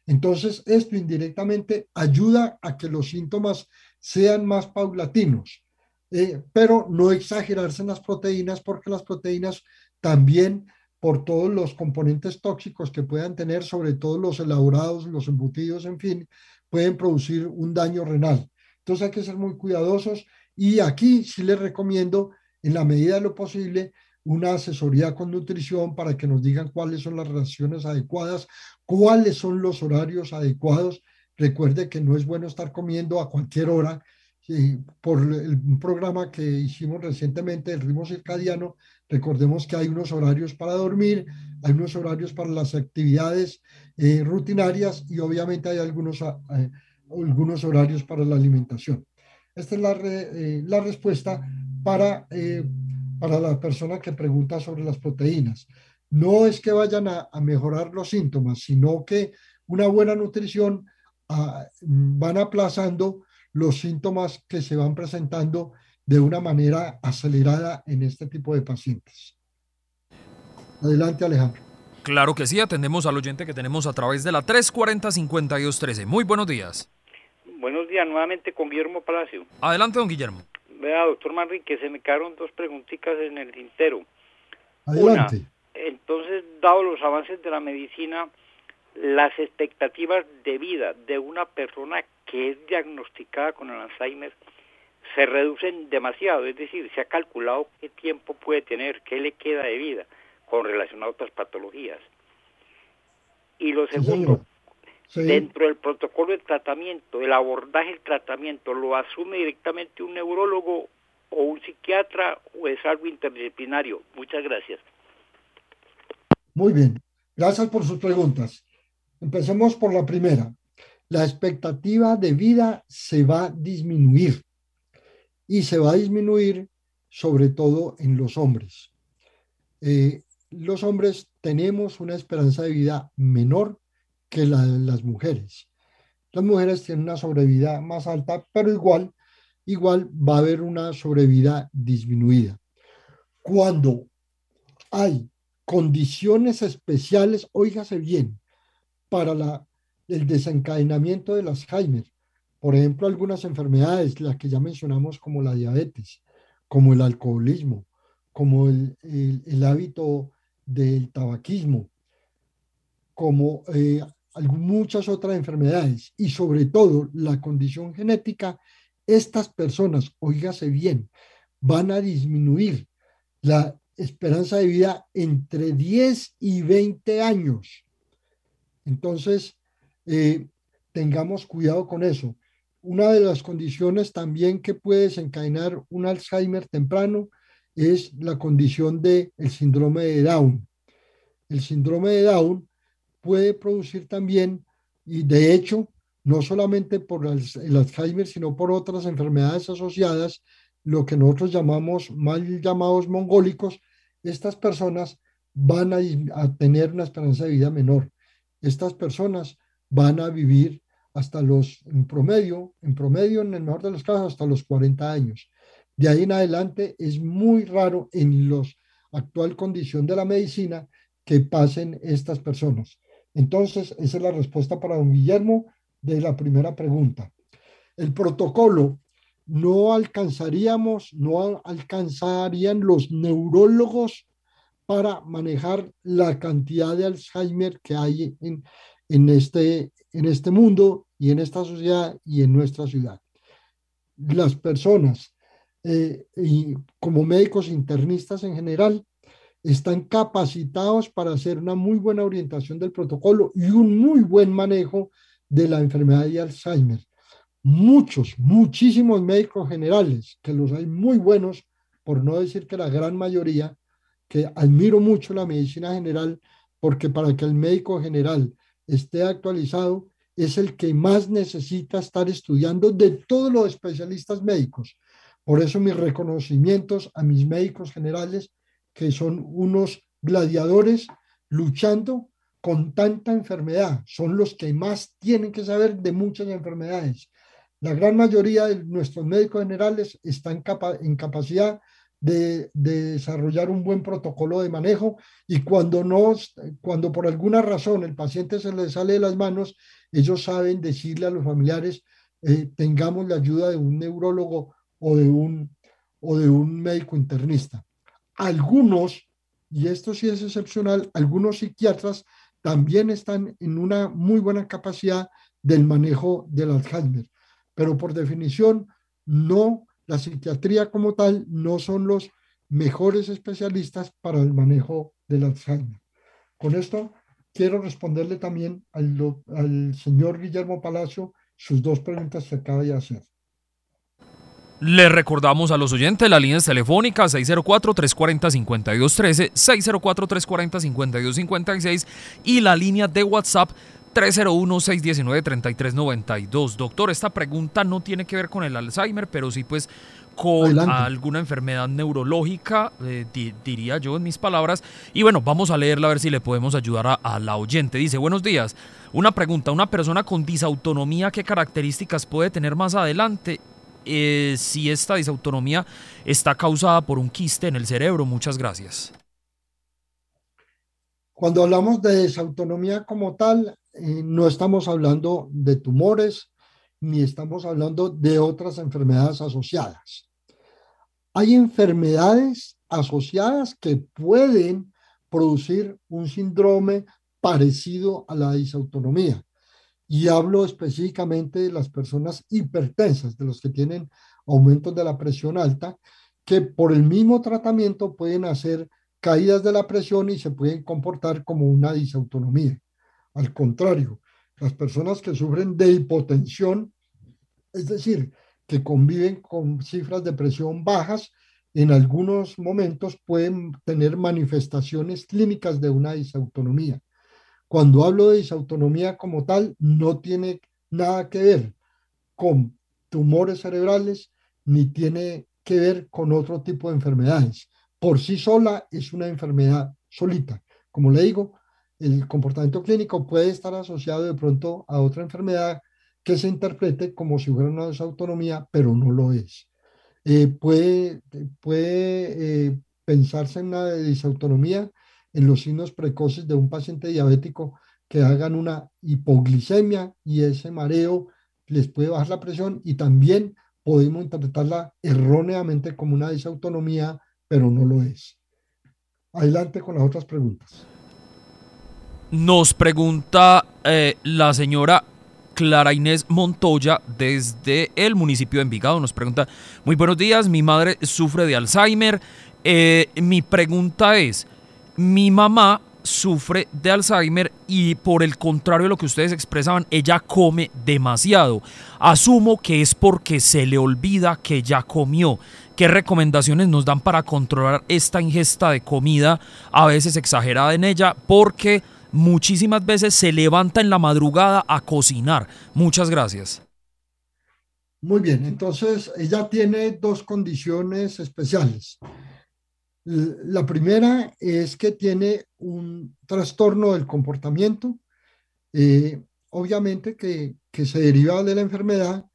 Speaker 2: Entonces, esto indirectamente ayuda a que los síntomas sean más paulatinos, eh, pero no exagerarse en las proteínas porque las proteínas también por todos los componentes tóxicos que puedan tener, sobre todo los elaborados, los embutidos, en fin, pueden producir un daño renal. Entonces hay que ser muy cuidadosos y aquí sí les recomiendo, en la medida de lo posible, una asesoría con nutrición para que nos digan cuáles son las raciones adecuadas, cuáles son los horarios adecuados Recuerde que no es bueno estar comiendo a cualquier hora. Por el, un programa que hicimos recientemente, el ritmo circadiano, recordemos que hay unos horarios para dormir, hay unos horarios para las actividades eh, rutinarias y obviamente hay algunos, eh, algunos horarios para la alimentación. Esta es la, eh, la respuesta para, para la persona que pregunta sobre las proteínas. No es que vayan a, a mejorar los síntomas, sino que una buena nutrición van aplazando los síntomas que se van presentando de una manera acelerada en este tipo de pacientes. Adelante, Alejandro.
Speaker 3: Claro que sí, atendemos al oyente que tenemos a través de la 340-5213. Muy buenos días.
Speaker 4: Buenos días, nuevamente con Guillermo Palacio.
Speaker 3: Adelante, don Guillermo.
Speaker 4: Vea, doctor Manrique, se me quedaron dos preguntitas en el tintero.
Speaker 2: Adelante.
Speaker 4: entonces, dado los avances de la medicina, las expectativas de vida de una persona que es diagnosticada con el Alzheimer se reducen demasiado, es decir, se ha calculado qué tiempo puede tener, qué le queda de vida con relación a otras patologías. Y lo segundo, dentro del protocolo de tratamiento, el abordaje del tratamiento, ¿lo asume directamente un neurólogo o un psiquiatra o es algo interdisciplinario? Muchas gracias.
Speaker 2: Muy bien, gracias por sus preguntas. Empecemos por la primera. La expectativa de vida se va a disminuir y se va a disminuir sobre todo en los hombres. Eh, los hombres tenemos una esperanza de vida menor que la de las mujeres. Las mujeres tienen una sobrevida más alta, pero igual, igual va a haber una sobrevida disminuida. Cuando hay condiciones especiales, óigase bien, para el desencadenamiento del Alzheimer. Por ejemplo, algunas enfermedades, las que ya mencionamos como la diabetes, como el alcoholismo, como el, el, hábito del tabaquismo, como eh, muchas otras enfermedades y sobre todo la condición genética, estas personas, oígase bien, van a disminuir la esperanza de vida entre 10 y 20 años. Entonces, eh, tengamos cuidado con eso. Una de las condiciones también que puede desencadenar un Alzheimer temprano es la condición del el síndrome de Down. El síndrome de Down puede producir también, y de hecho, no solamente por el Alzheimer, sino por otras enfermedades asociadas, lo que nosotros llamamos mal llamados mongólicos, estas personas van a, tener una esperanza de vida menor. Estas personas van a vivir hasta los, en promedio, en promedio, en el mejor de los casos, hasta los 40 años. De ahí en adelante es muy raro en la actual condición de la medicina que pasen estas personas. Entonces, esa es la respuesta para don Guillermo de la primera pregunta. El protocolo no alcanzaríamos, no alcanzarían los neurólogos para manejar la cantidad de Alzheimer que hay en, en, este, en este mundo y en esta sociedad y en nuestra ciudad. Las personas, eh, y como médicos internistas en general, están capacitados para hacer una muy buena orientación del protocolo y un muy buen manejo de la enfermedad de Alzheimer. Muchos, muchísimos médicos generales, que los hay muy buenos, por no decir que la gran mayoría, que admiro mucho la medicina general, porque para que el médico general esté actualizado, es el que más necesita estar estudiando de todos los especialistas médicos. Por eso mis reconocimientos a mis médicos generales, que son unos gladiadores luchando con tanta enfermedad. Son los que más tienen que saber de muchas enfermedades. La gran mayoría de nuestros médicos generales están en capacidad de, desarrollar un buen protocolo de manejo y cuando, no, cuando por alguna razón el paciente se le sale de las manos, ellos saben decirle a los familiares, eh, tengamos la ayuda de un neurólogo o de un, o de un médico internista. Algunos, y esto sí es excepcional, algunos psiquiatras también están en una muy buena capacidad del manejo del Alzheimer, pero por definición no la psiquiatría como tal no son los mejores especialistas para el manejo del Alzheimer. Con esto quiero responderle también al, al señor Guillermo Palacio sus dos preguntas que acaba de hacer.
Speaker 3: Le recordamos a los oyentes las líneas telefónicas 604-340-5213, 604-340-5256 y la línea de WhatsApp 301-619-3392. Doctor, esta pregunta no tiene que ver con el Alzheimer, pero sí pues con alguna enfermedad neurológica, eh, diría yo en mis palabras. Y bueno, vamos a leerla a ver si le podemos ayudar a, la oyente. Dice, buenos días. Una pregunta, ¿una persona con disautonomía qué características puede tener más adelante? Eh, si esta disautonomía está causada por un quiste en el cerebro. Muchas gracias.
Speaker 2: Cuando hablamos de desautonomía como tal, eh, no estamos hablando de tumores ni estamos hablando de otras enfermedades asociadas. Hay enfermedades asociadas que pueden producir un síndrome parecido a la disautonomía. Y hablo específicamente de las personas hipertensas, de los que tienen aumentos de la presión alta, que por el mismo tratamiento pueden hacer caídas de la presión y se pueden comportar como una disautonomía. Al contrario, las personas que sufren de hipotensión, es decir, que conviven con cifras de presión bajas, en algunos momentos pueden tener manifestaciones clínicas de una disautonomía. Cuando hablo de disautonomía como tal, no tiene nada que ver con tumores cerebrales ni tiene que ver con otro tipo de enfermedades. Por sí sola es una enfermedad solita. Como le digo, el comportamiento clínico puede estar asociado de pronto a otra enfermedad que se interprete como si fuera una desautonomía, pero no lo es. Eh, puede eh, pensarse en una disautonomía en los signos precoces de un paciente diabético que hagan una hipoglicemia y ese mareo les puede bajar la presión y también podemos interpretarla erróneamente como una disautonomía, pero no lo es. Adelante con las otras preguntas.
Speaker 3: Nos pregunta eh, la señora Clara Inés Montoya desde el municipio de Envigado. Nos pregunta, muy buenos días, mi madre sufre de Alzheimer. Eh, mi pregunta es, mi mamá sufre de Alzheimer y por el contrario de lo que ustedes expresaban, ella come demasiado. Asumo que es porque se le olvida que ya comió. ¿Qué recomendaciones nos dan para controlar esta ingesta de comida, a veces exagerada en ella? Porque muchísimas veces se levanta en la madrugada a cocinar. Muchas gracias.
Speaker 2: Muy bien, entonces ella tiene dos condiciones especiales. La primera es que tiene un trastorno del comportamiento, eh, obviamente que, que, se deriva de la enfermedad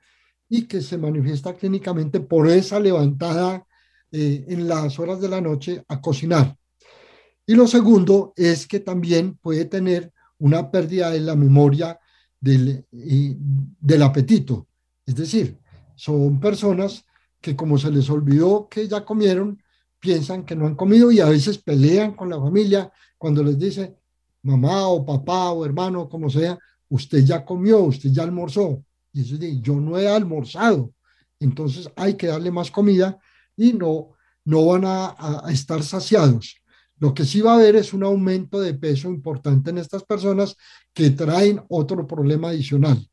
Speaker 2: y que se manifiesta clínicamente por esa levantada eh, en las horas de la noche a cocinar. Y lo segundo es que también puede tener una pérdida de la memoria del, del apetito. Es decir, son personas que como se les olvidó que ya comieron, piensan que no han comido y a veces pelean con la familia cuando les dice, mamá o papá o hermano, como sea, usted ya comió, usted ya almorzó. Y eso yo no he almorzado. Entonces hay que darle más comida y no, no van a estar saciados. Lo que sí va a haber es un aumento de peso importante en estas personas que traen otro problema adicional.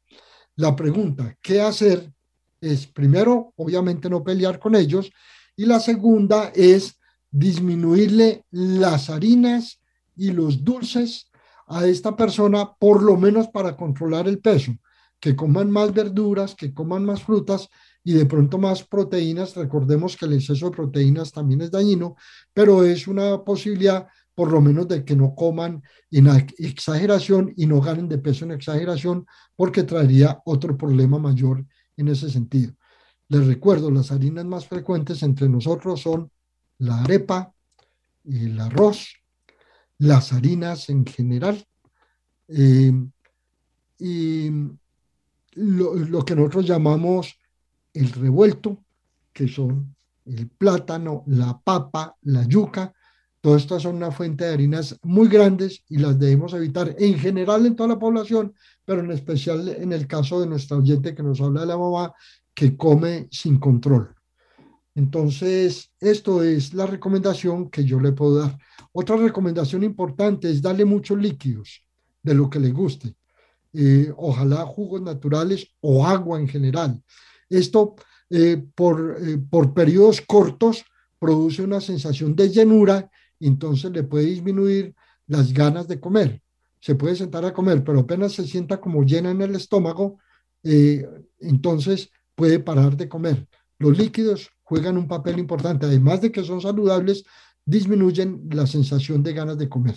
Speaker 2: La pregunta, ¿qué hacer? Es primero, obviamente no pelear con ellos y la segunda es disminuirle las harinas y los dulces a esta persona, por lo menos para controlar el peso, que coman más verduras, que coman más frutas y de pronto más proteínas. Recordemos que el exceso de proteínas también es dañino, pero es una posibilidad por lo menos de que no coman en exageración y no ganen de peso en exageración, porque traería otro problema mayor en ese sentido. Les recuerdo, las harinas más frecuentes entre nosotros son la arepa, el arroz, las harinas en general eh, y lo, que nosotros llamamos el revuelto, que son el plátano, la papa, la yuca. Todas estas son una fuente de harinas muy grandes y las debemos evitar en general en toda la población, pero en especial en el caso de nuestra oyente que nos habla de la mamá, que come sin control. Entonces, esto es la recomendación que yo le puedo dar. Otra recomendación importante es darle muchos líquidos de lo que le guste. Eh, ojalá jugos naturales o agua en general. Esto eh, por, eh, por periodos cortos produce una sensación de llenura, entonces le puede disminuir las ganas de comer. Se puede sentar a comer, pero apenas se sienta como llena en el estómago, entonces puede parar de comer. Los líquidos juegan un papel importante, además de que son saludables, disminuyen la sensación de ganas de comer.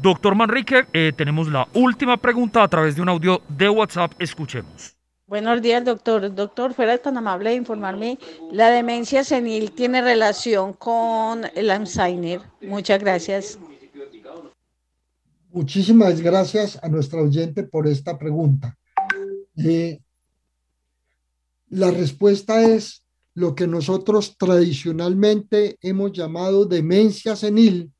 Speaker 3: Doctor Manrique, eh, tenemos la última pregunta a través de un audio de WhatsApp. Escuchemos.
Speaker 5: Buenos días, doctor. Doctor, fuera tan amable de informarme, ¿la demencia senil tiene relación con el Alzheimer? Muchas gracias.
Speaker 2: Muchísimas gracias a nuestra oyente por esta pregunta. Eh, la respuesta es lo que nosotros tradicionalmente hemos llamado demencia senil,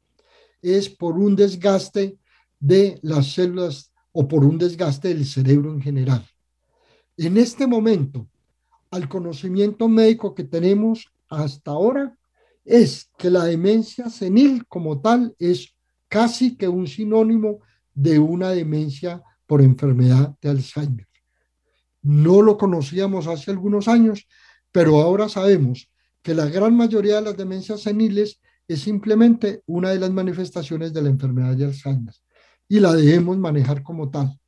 Speaker 2: es por un desgaste de las células o por un desgaste del cerebro en general. En este momento, al conocimiento médico que tenemos hasta ahora, es que la demencia senil como tal es casi que un sinónimo de una demencia por enfermedad de Alzheimer. No lo conocíamos hace algunos años, pero ahora sabemos que la gran mayoría de las demencias seniles es simplemente una de las manifestaciones de la enfermedad de Alzheimer y la debemos manejar como tal.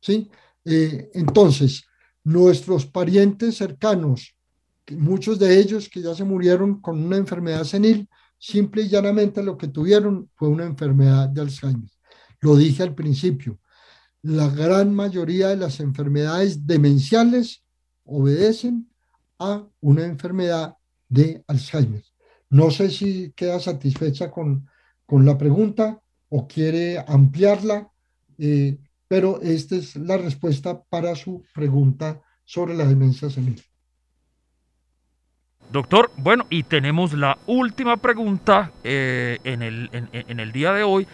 Speaker 2: ¿sí? Eh, entonces, nuestros parientes cercanos, muchos de ellos que ya se murieron con una enfermedad senil, simple y llanamente lo que tuvieron fue una enfermedad de Alzheimer. Lo dije al principio, la gran mayoría de las enfermedades demenciales obedecen a una enfermedad de Alzheimer. No sé si queda satisfecha con, con la pregunta o quiere ampliarla, eh, pero esta es la respuesta para su pregunta sobre la demencia senil.
Speaker 3: Doctor, bueno, y tenemos la última pregunta eh, en, el, en el día de hoy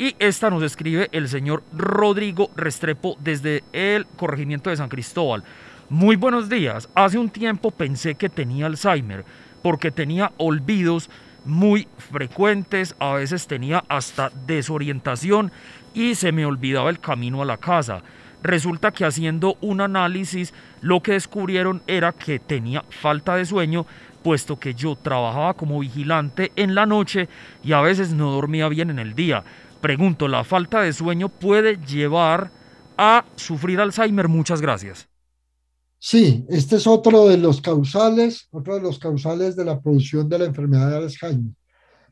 Speaker 3: y esta nos escribe el señor Rodrigo Restrepo desde el corregimiento de San Cristóbal. Muy buenos días. Hace un tiempo pensé que tenía Alzheimer porque tenía olvidos, muy frecuentes, a veces tenía hasta desorientación y se me olvidaba el camino a la casa. Resulta que haciendo un análisis lo que descubrieron era que tenía falta de sueño, puesto que yo trabajaba como vigilante en la noche y a veces no dormía bien en el día. Pregunto, ¿la falta de sueño puede llevar a sufrir Alzheimer? Muchas gracias.
Speaker 2: Sí, este es otro de los causales, otro de los causales de la producción de la enfermedad de Alzheimer.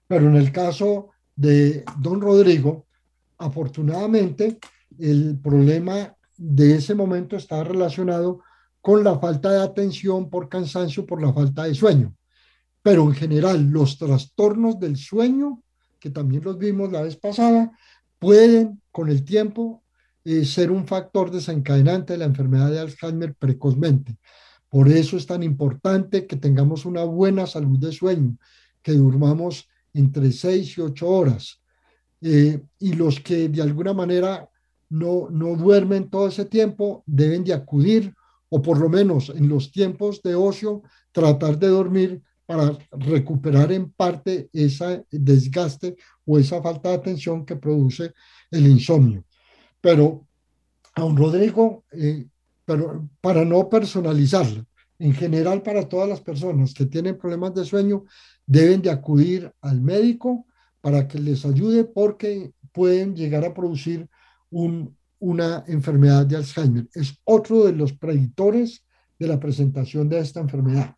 Speaker 2: Pero en el caso de don Rodrigo, afortunadamente, el problema de ese momento está relacionado con la falta de atención por cansancio, por la falta de sueño. Pero en general, los trastornos del sueño, que también los vimos la vez pasada, pueden con el tiempo eh, ser un factor desencadenante de la enfermedad de Alzheimer precozmente. Por eso es tan importante que tengamos una buena salud de sueño, que durmamos entre 6 y 8 horas. Eh, y los que de alguna manera no, no duermen todo ese tiempo deben de acudir o por lo menos en los tiempos de ocio tratar de dormir para recuperar en parte ese desgaste o esa falta de atención que produce el insomnio. Pero a un Rodrigo, eh, pero para no personalizarlo, en general para todas las personas que tienen problemas de sueño, deben de acudir al médico para que les ayude porque pueden llegar a producir un, una enfermedad de Alzheimer. Es otro de los predictores de la presentación de esta enfermedad.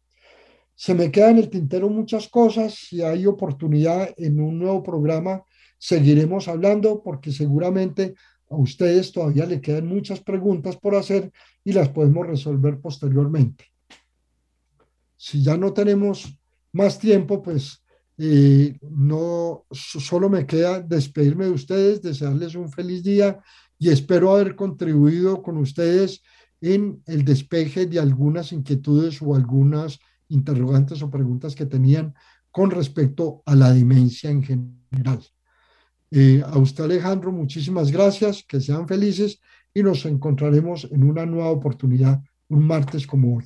Speaker 2: Se me quedan en el tintero muchas cosas. Si hay oportunidad en un nuevo programa, seguiremos hablando porque seguramente a ustedes todavía le quedan muchas preguntas por hacer y las podemos resolver posteriormente. Si ya no tenemos más tiempo, pues eh, no solo me queda despedirme de ustedes, desearles un feliz día y espero haber contribuido con ustedes en el despeje de algunas inquietudes o algunas interrogantes o preguntas que tenían con respecto a la demencia en general. Eh, a usted Alejandro, muchísimas gracias, que sean felices y nos encontraremos en una nueva oportunidad un martes como hoy.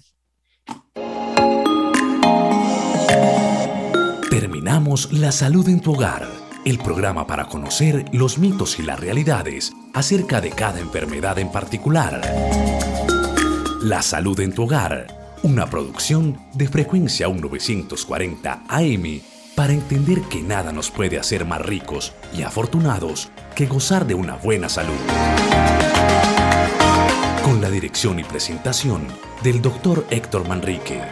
Speaker 1: Terminamos La Salud en tu Hogar el programa para conocer los mitos y las realidades acerca de cada enfermedad en particular. La salud en tu hogar, una producción de frecuencia 1940 AM para entender que nada nos puede hacer más ricos y afortunados que gozar de una buena salud. Con la dirección y presentación del doctor Héctor Manrique.